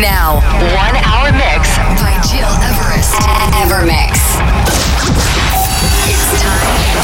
Now, one hour mix by Gil Everest. Evermix. It's time.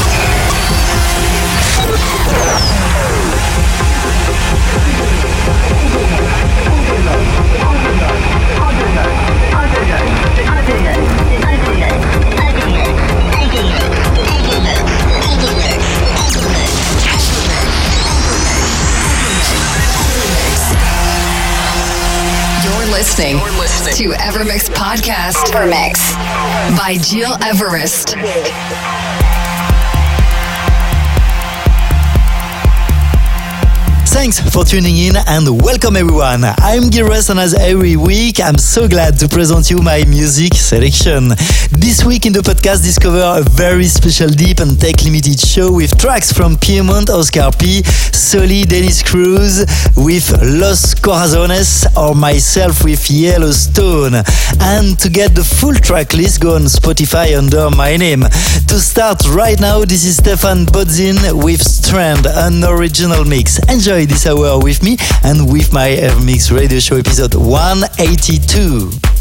You're listening, to Evermix Podcast. Evermix by Gil Everest. Thanks for tuning in and welcome everyone. I'm Gires and as every week, I'm so glad to present you my music selection. This week in the podcast, discover a very special deep and tech limited show with tracks from Piedmont, Oscar P, Soli, Dennis Cruz, with Los Corazones, or myself with Yellowstone. And to get the full track list, go on Spotify under my name. To start right now, this is Stephan Bodzin with Strand, an original mix. Enjoy this hour with me and with my Mix radio show episode 182.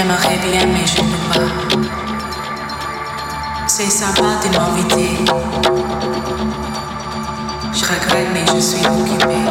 J'aimerais bien, mais je ne peux pas. C'est sympa de m'inviter. Je regrette, mais je suis occupée.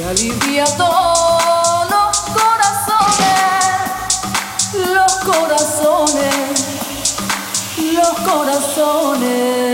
que alivia todos los corazones, los corazones, los corazones.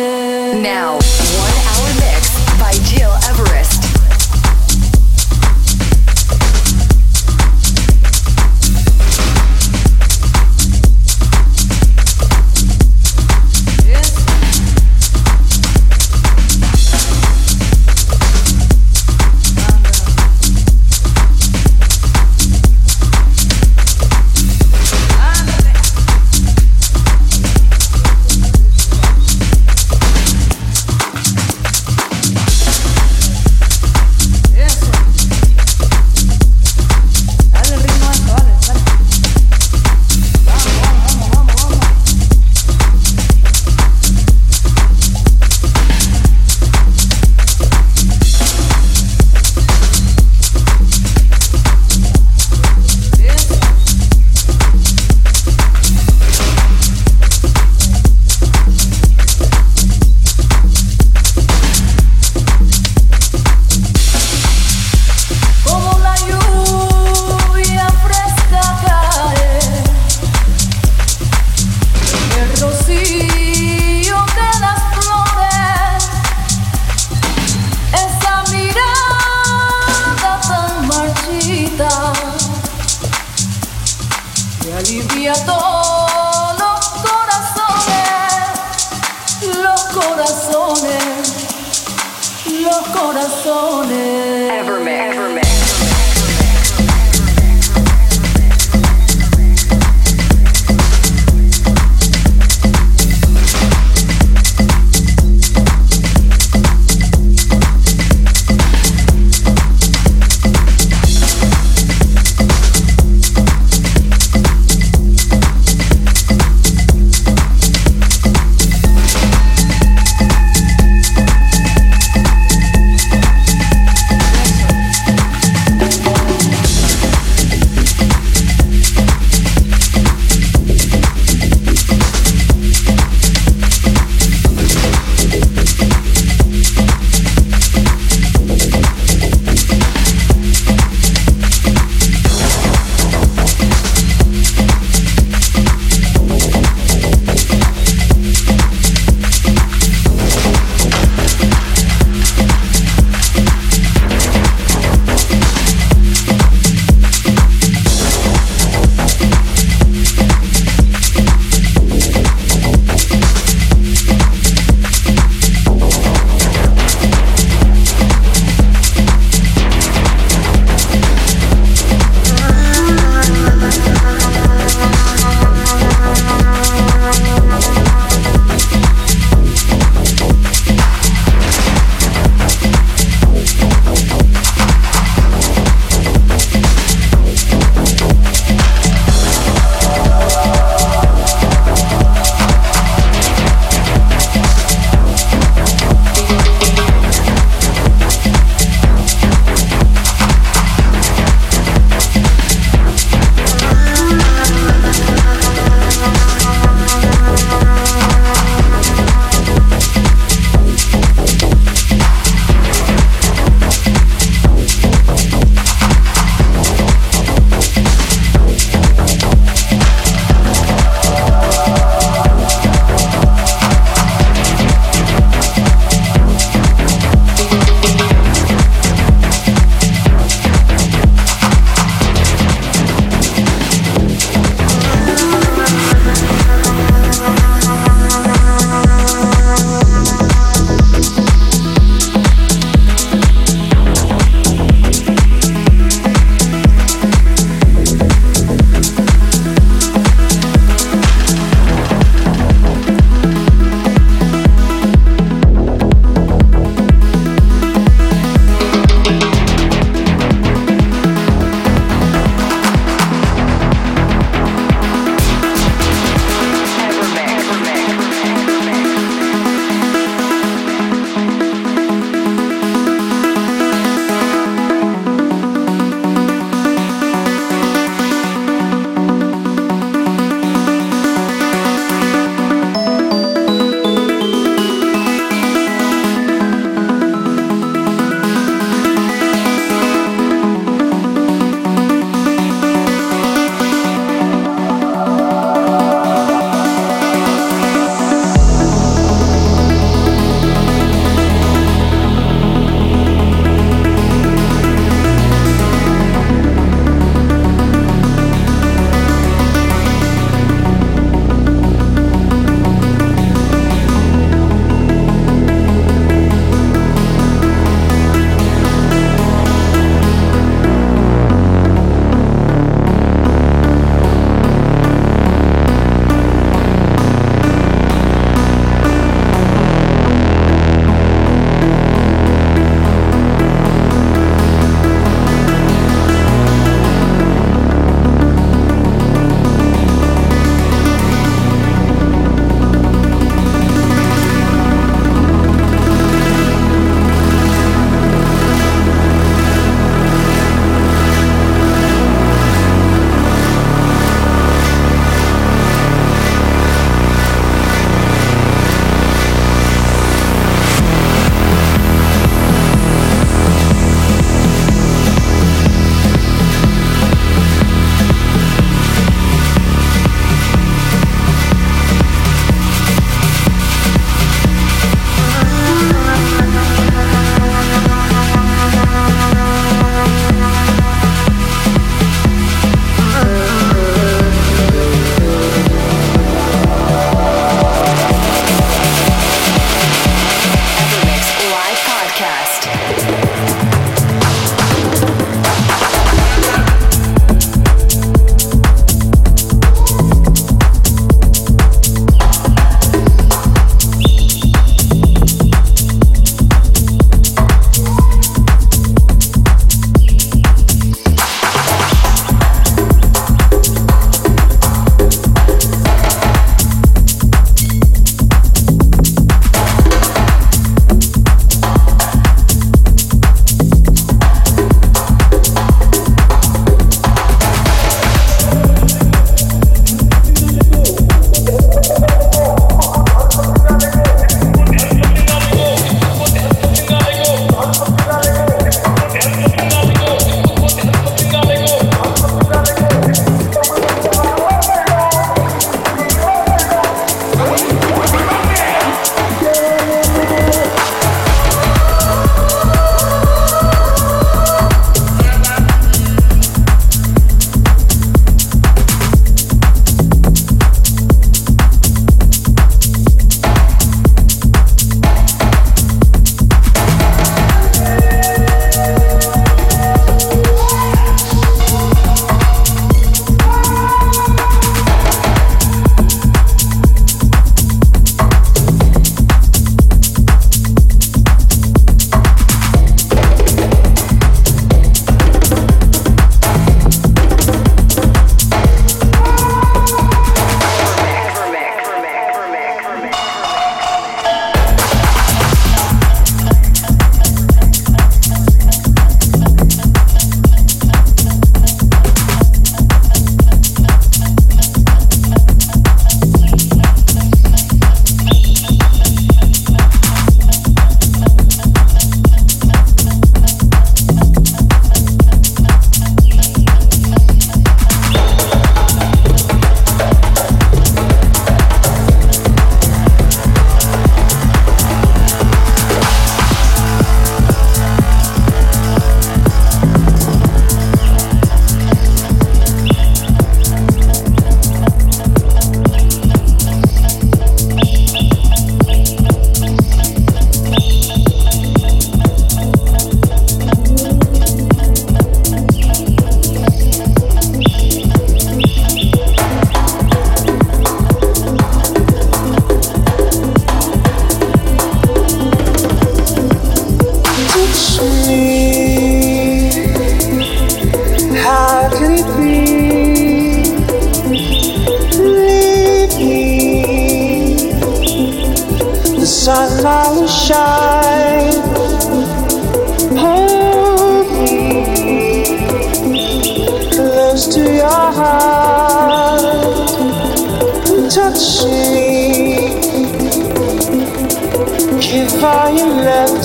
All your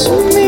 to me.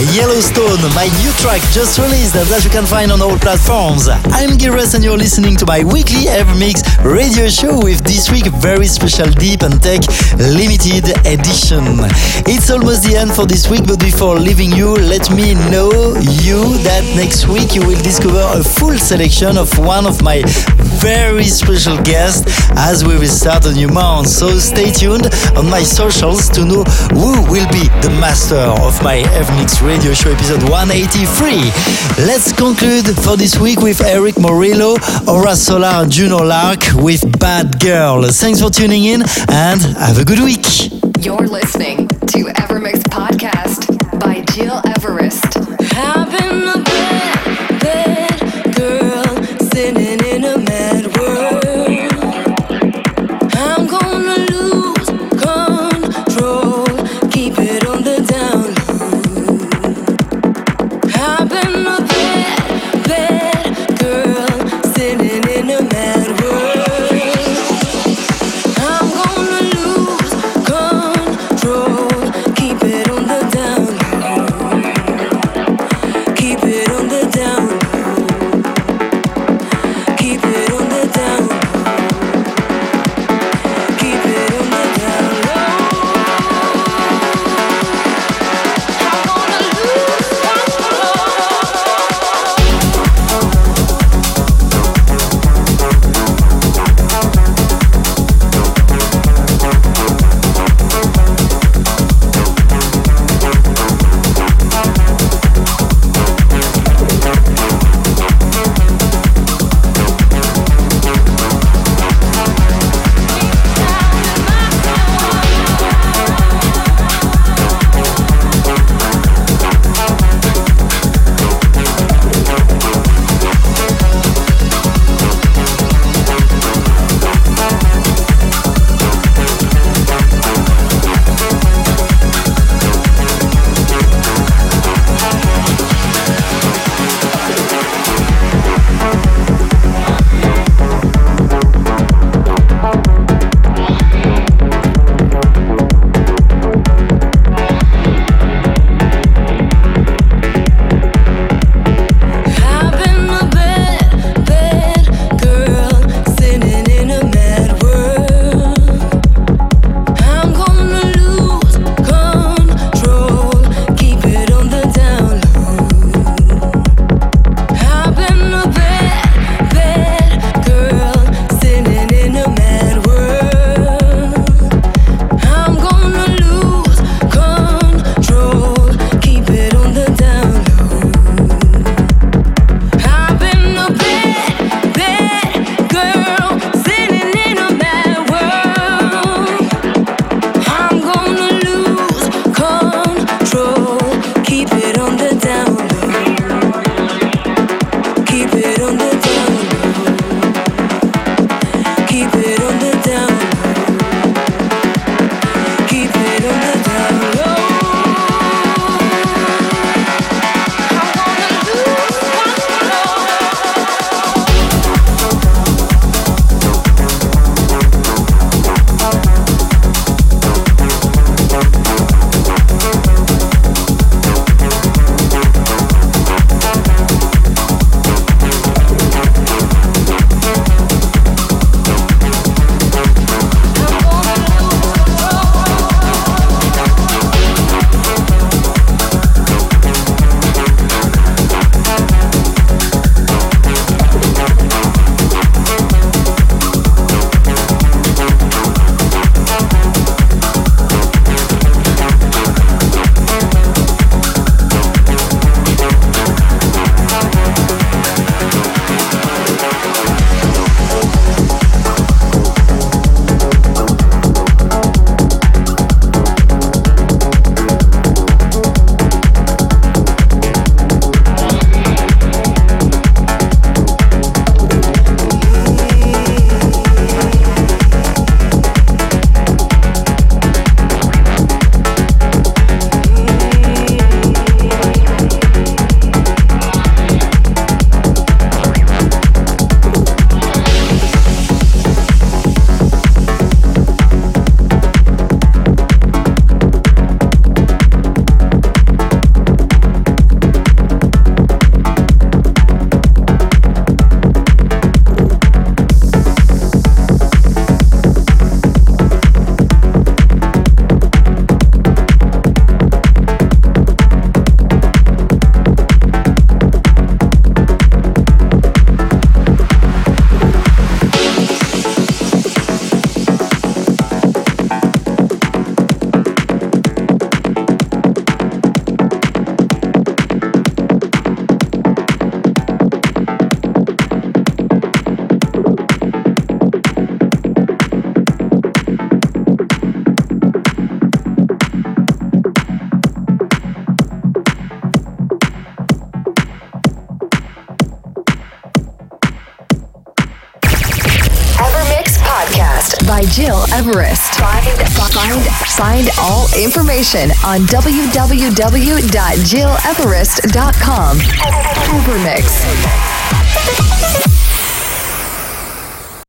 Yellowstone, my new track just released that you can find on all platforms. I'm Gires and you're listening to my weekly Evermix radio show with this week very special Deep and Tech limited edition. It's almost the end for this week, but before leaving you, let me know you that next week you will discover a full selection of one of my very special guests as we will start a new month. So stay tuned on my socials to know who will be the master of my Evermix radio show episode 183. Let's conclude for this week with Erick Morillo, Aura Solar, Juno Lark with Bad Girl. Thanks for tuning in and have a good week. You're listening to Evermix Podcast by Gil information on www.gileverest.com. Evermix.